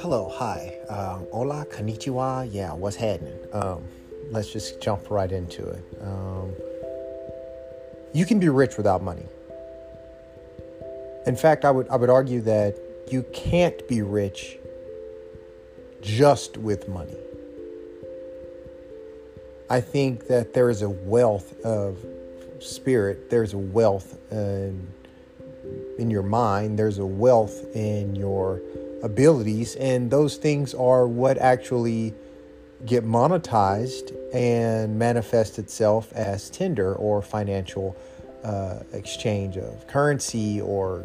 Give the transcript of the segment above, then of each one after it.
Hello, hi. Um, hola, konnichiwa. Yeah, what's happening? Um, let's just jump right into it. Um, you can be rich without money. In fact, I would I would argue that you can't be rich just with money. I think that there is a wealth of spirit. There's a wealth in, in your mind. There's a wealth in your abilities, and those things are what actually get monetized and manifest itself as tender or financial uh, exchange of currency or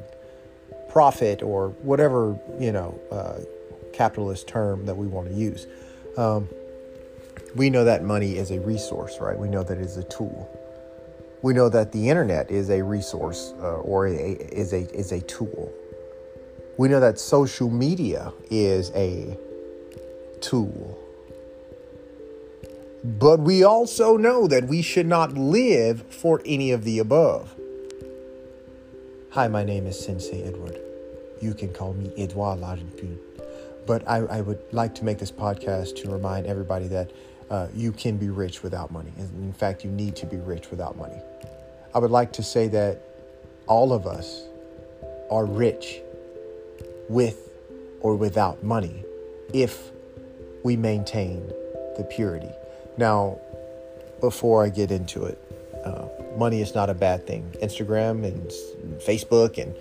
profit or whatever you know uh, capitalist term that we want to use. Um, we know that money is a resource, right? We know that it is a tool. We know that the internet is a resource uh, or a, is a is a tool we know that social media is a tool. But we also know that we should not live for any of the above. Hi, my name is Sensei Edward. You can call me Edouard Larenpune. But I, I, would like to make this podcast to remind everybody that uh, you can be rich without money. In fact, you need to be rich without money. I would like to say that all of us are rich with or without money if we maintain the purity. Now, before I get into it, uh, money is not a bad thing. Instagram and Facebook and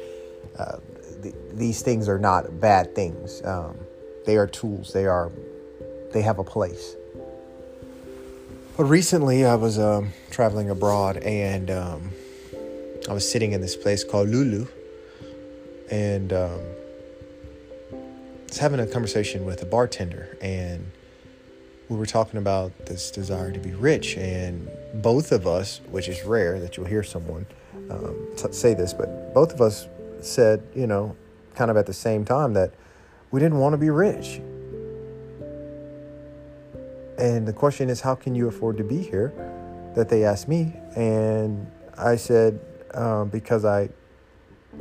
uh, th- these things are not bad things. Um, they are tools. They are they have a place. But recently, I was um, traveling abroad and um, I was sitting in this place called Lulu, and um, was having a conversation with a bartender, and we were talking about this desire to be rich. And both of us, which is rare that you'll hear someone um, t- say this, but both of us said, you know, kind of at the same time that we didn't want to be rich. And the question is, how can you afford to be here? That they asked me. And I said, um, because I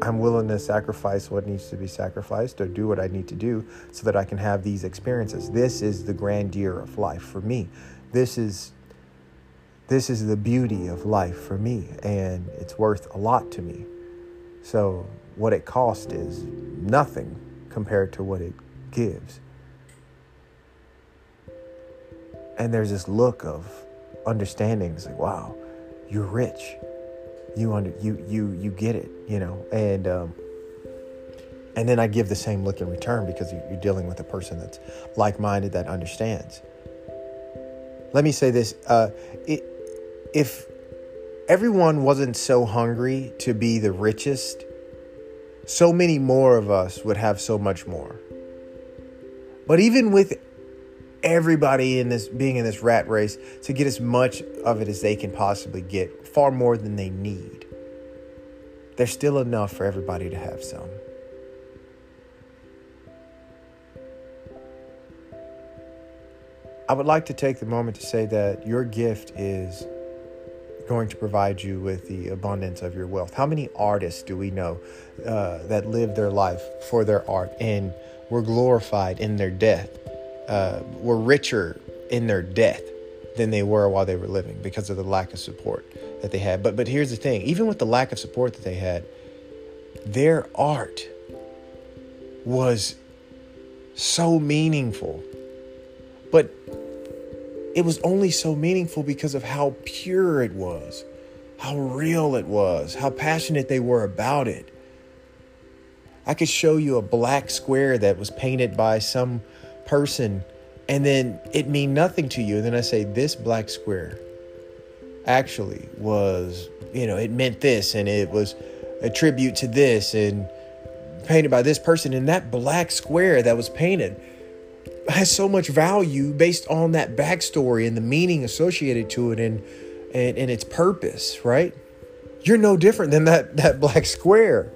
I'm willing to sacrifice what needs to be sacrificed or do what I need to do so that I can have these experiences. This is the grandeur of life for me. This is this is the beauty of life for me and it's worth a lot to me. So what it costs is nothing compared to what it gives. And there's this look of understanding. It's like, wow, you're rich. You under you you you get it you know? And um, and then i give the same look in return because you're dealing with a person that's like-minded that understands. Let me say this uh, it, if everyone wasn't so hungry to be the richest so many more of us would have so much more. But even with everybody in this being in this rat race to get as much of it as they can possibly get, far more than they need. There's still enough for everybody to have some. I would like to take the moment to say that your gift is going to provide you with the abundance of your wealth. How many artists do we know uh, that live their life for their art and were glorified in their death? Uh, were richer in their death than they were while they were living because of the lack of support that they had. But but here's the thing: even with the lack of support that they had, their art was so meaningful. But it was only so meaningful because of how pure it was, how real it was, how passionate they were about it. I could show you a black square that was painted by some person and then it mean nothing to you. And then i say this black square actually was you know it meant this and it was a tribute to this and painted by this person. And that black square that was painted has so much value based on that backstory and the meaning associated to it and and, and its purpose right? You're no different than that that black square.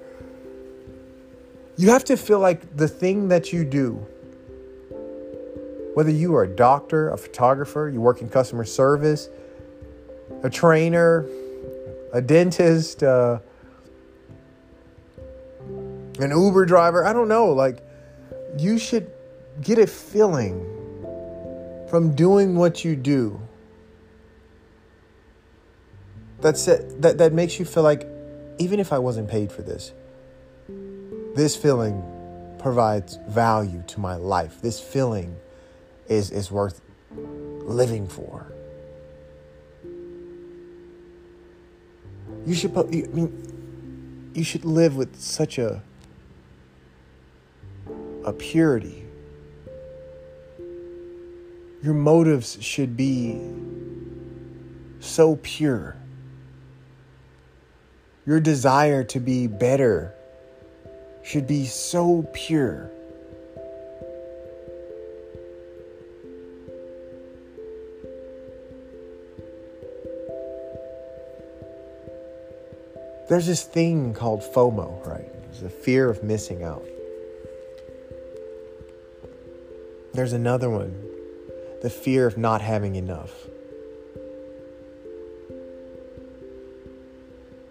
You have to feel like the thing that you do whether you are a doctor, a photographer, you work in customer service, a trainer, a dentist, uh, an Uber driver. I don't know. Like, you should get a feeling from doing what you do that's it, that that makes you feel like even if I wasn't paid for this, this feeling provides value to my life. This feeling is is worth living for. You should I mean you should live with such a a purity. Your motives should be so pure. Your desire to be better should be so pure. There's this thing called FOMO, right? It's the fear of missing out. There's another one, the fear of not having enough.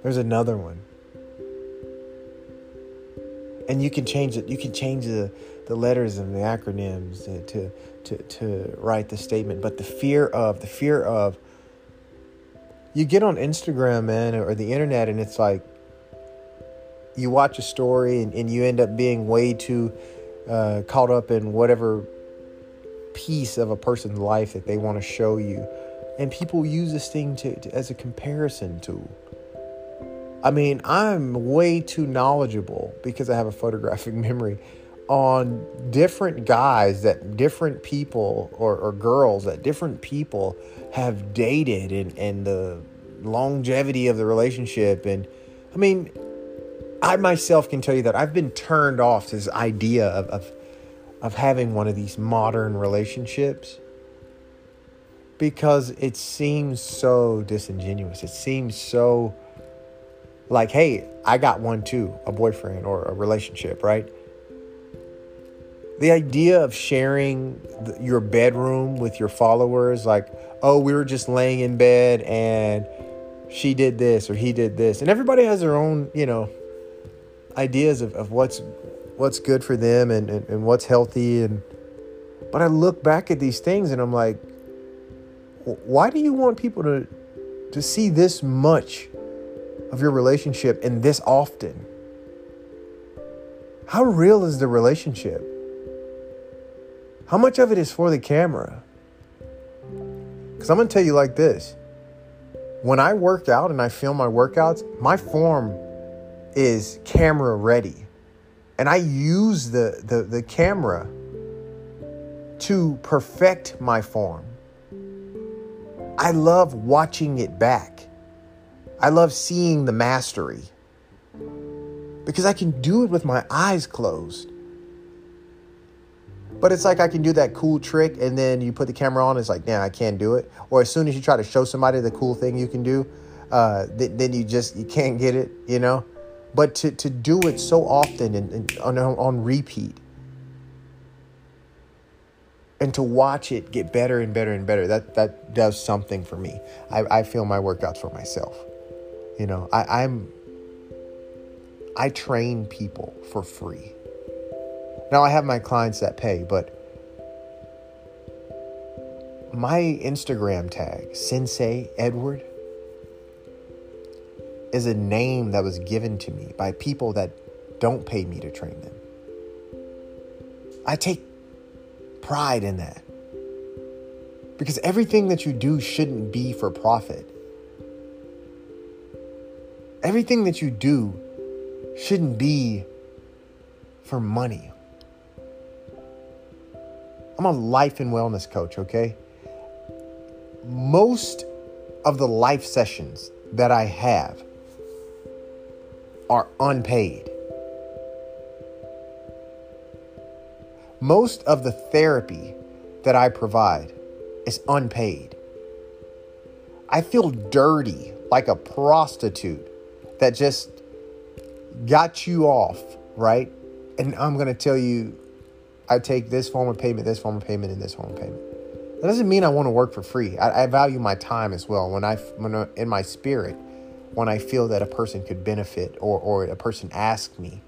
There's another one. And you can change it. You can change the, the letters and the acronyms to, to, to write the statement. But the fear of, the fear of, you get on Instagram, man, or the internet, and it's like you watch a story and, and you end up being way too uh, caught up in whatever piece of a person's life that they want to show you. And people use this thing to, to as a comparison tool. I mean, I'm way too knowledgeable because I have a photographic memory on different guys that different people or, or girls that different people have dated and, and the longevity of the relationship. And I mean, I myself can tell you that I've been turned off to this idea of, of, of having one of these modern relationships because it seems so disingenuous. It seems so like, hey, I got one too, a boyfriend or a relationship, right? The idea of sharing your bedroom with your followers, like, oh, we were just laying in bed and she did this or he did this. And everybody has their own, you know, ideas of, of what's what's good for them and, and, and what's healthy and but I look back at these things and I'm like, why do you want people to to see this much of your relationship and this often? How real is the relationship? How much of it is for the camera? Because I'm going to tell you like this when I work out and I film my workouts, my form is camera ready. And I use the, the, the camera to perfect my form. I love watching it back. I love seeing the mastery because I can do it with my eyes closed. But it's like I can do that cool trick, and then you put the camera on. It's like, yeah, I can't do it. Or as soon as you try to show somebody the cool thing you can do, uh, th- then you just you can't get it, you know. But to to do it so often and, and on on repeat, and to watch it get better and better and better, that that does something for me. I, I feel my workouts for myself. You know, I, I'm I train people for free. Now I have my clients that pay, but my Instagram tag, Sensei Edward, is a name that was given to me by people that don't pay me to train them. I take pride in that. Because everything that you do shouldn't be for profit. Everything that you do shouldn't be for money. I'm a life and wellness coach, okay? Most of the life sessions that I have are unpaid. Most of the therapy that I provide is unpaid. I feel dirty like a prostitute that just got you off, right? And I'm going to tell you, I take this form of payment, this form of payment, and this form of payment. That doesn't mean I want to work for free. I, I value my time as well. When I, when I, in my spirit, when I feel that a person could benefit or, or a person asks me,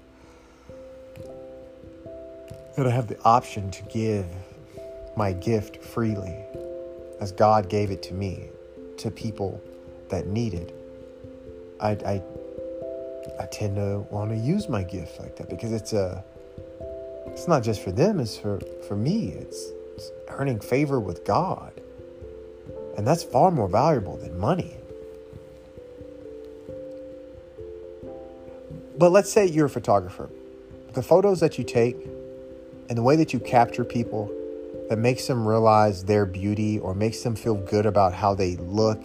that I have the option to give my gift freely as God gave it to me to people that need it, I, I, I tend to want to use my gift like that because it's a, it's not just for them, it's for, for me. It's, it's earning favor with God. And that's far more valuable than money. But let's say you're a photographer. The photos that you take and the way that you capture people that makes them realize their beauty or makes them feel good about how they look,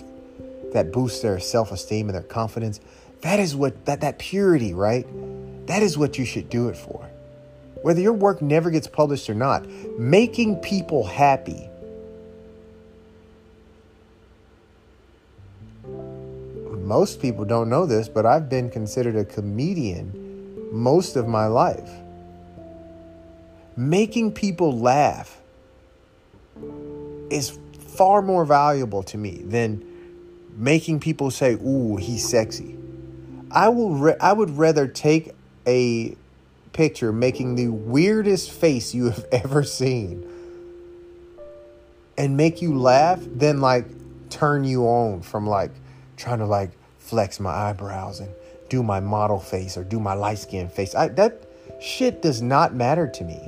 that boosts their self-esteem and their confidence, that is what that that purity, right? That is what you should do it for. Whether your work never gets published or not, making people happy. Most people don't know this, but I've been considered a comedian most of my life. Making people laugh is far more valuable to me than making people say, "Ooh, he's sexy." I will re- I would rather take a picture making the weirdest face you have ever seen and make you laugh then like turn you on from like trying to like flex my eyebrows and do my model face or do my light skin face. I, that shit does not matter to me.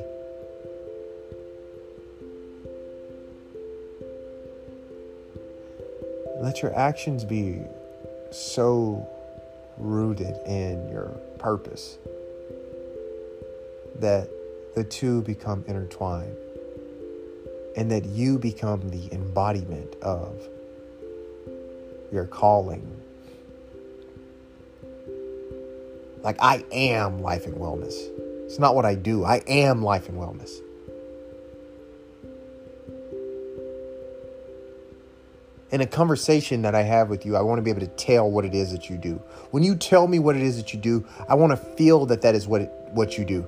Let your actions be so rooted in your purpose that the two become intertwined and that you become the embodiment of your calling. Like, I am life and wellness. It's not what I do, I am life and wellness. in a conversation that I have with you, I want to be able to tell what it is that you do. When you tell me what it is that you do, I want to feel that that is what it, what you do.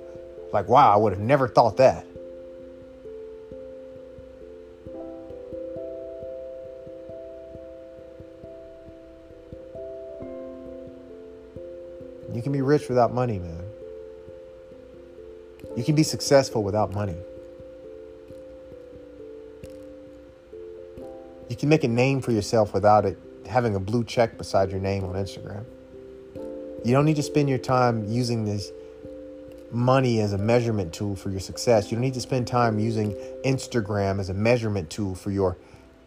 Like, wow, I would have never thought that. You can be rich without money, man. You can be successful without money. You can make a name for yourself without it having a blue check beside your name on Instagram. You don't need to spend your time using this money as a measurement tool for your success. You don't need to spend time using Instagram as a measurement tool for your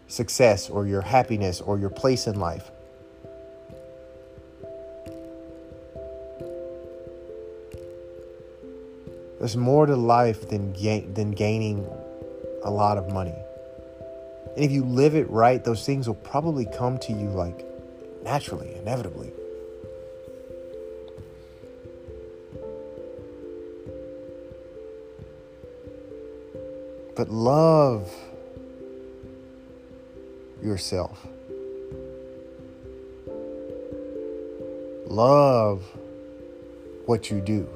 success or your happiness or your place in life. There's more to life than, than gaining a lot of money. And if you live it right, those things will probably come to you like naturally, inevitably. But love yourself. Love what you do.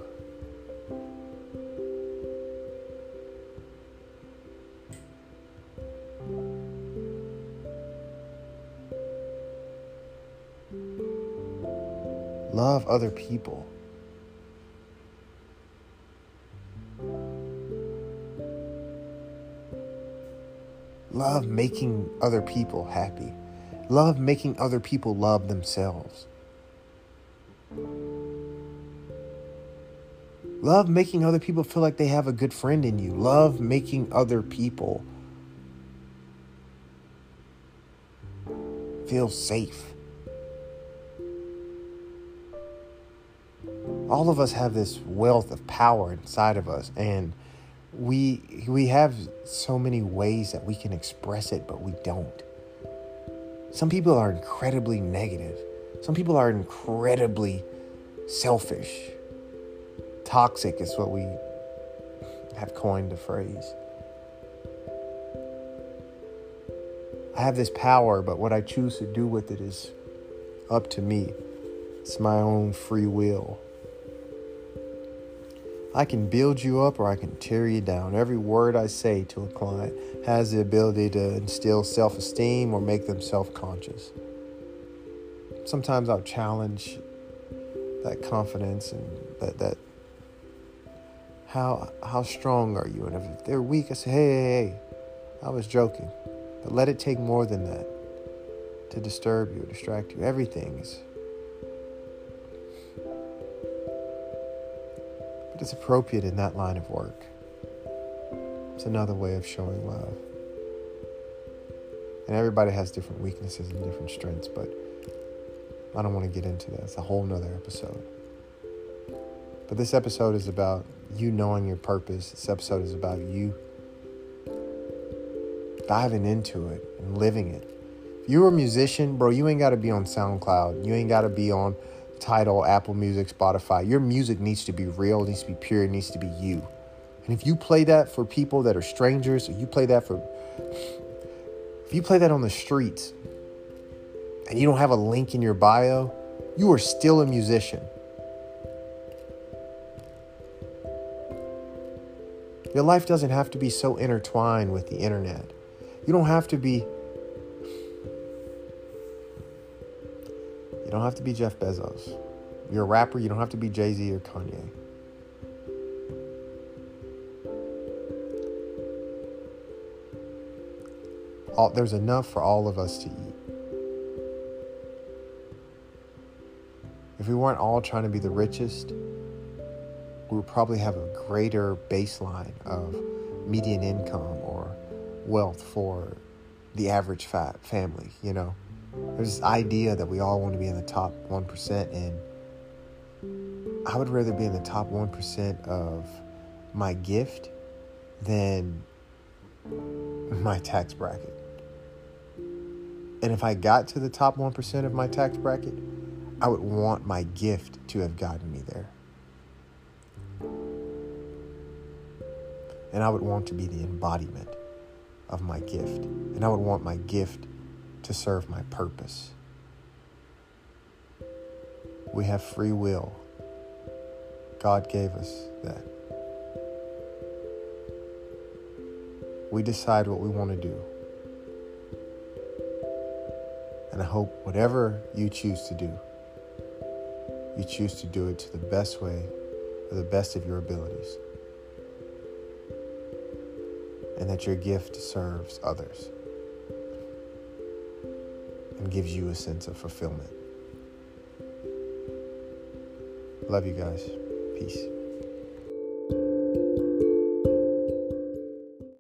Love other people. Love making other people happy. Love making other people love themselves. Love making other people feel like they have a good friend in you. Love making other people feel safe. all of us have this wealth of power inside of us and we we have so many ways that we can express it but we don't. Some people are incredibly negative. Some people are incredibly selfish. Toxic is what we have coined the phrase. I have this power but what i choose to do with it is up to me. It's my own free will I can build you up or I can tear you down. Every word I say to a client has the ability to instill self esteem or make them self conscious. Sometimes I'll challenge that confidence and that, that how how strong are you? And if they're weak, I say, hey, hey, hey, I was joking. But let it take more than that to disturb you distract you. Everything is. Appropriate in that line of work. It's another way of showing love. And everybody has different weaknesses and different strengths, but I don't want to get into that. It's a whole nother episode. But this episode is about you knowing your purpose. This episode is about you diving into it and living it. If you're a musician, bro, you ain't got to be on SoundCloud. You ain't got to be on Tidal, Apple Music, Spotify. Your music needs to be real, needs to be pure, needs to be you. And if you play that for people that are strangers, or you play that for, if you play that on the streets and you don't have a link in your bio, you are still a musician. Your life doesn't have to be so intertwined with the internet. You don't have to be don't have to be Jeff Bezos. You're a rapper, you don't have to be Jay-Z or Kanye. All, there's enough for all of us to eat. If we weren't all trying to be the richest, we would probably have a greater baseline of median income or wealth for the average family, you know? There's this idea that we all want to be in the top 1%, and I would rather be in the top 1% of my gift than my tax bracket. And if I got to the top 1% of my tax bracket, I would want my gift to have gotten me there. And I would want to be the embodiment of my gift. And I would want my gift to serve my purpose. We have free will. God gave us that. We decide what we want to do. And I hope whatever you choose to do, you choose to do it to the best way or the best of your abilities. And that your gift serves others and gives you a sense of fulfillment. Love you guys. Peace.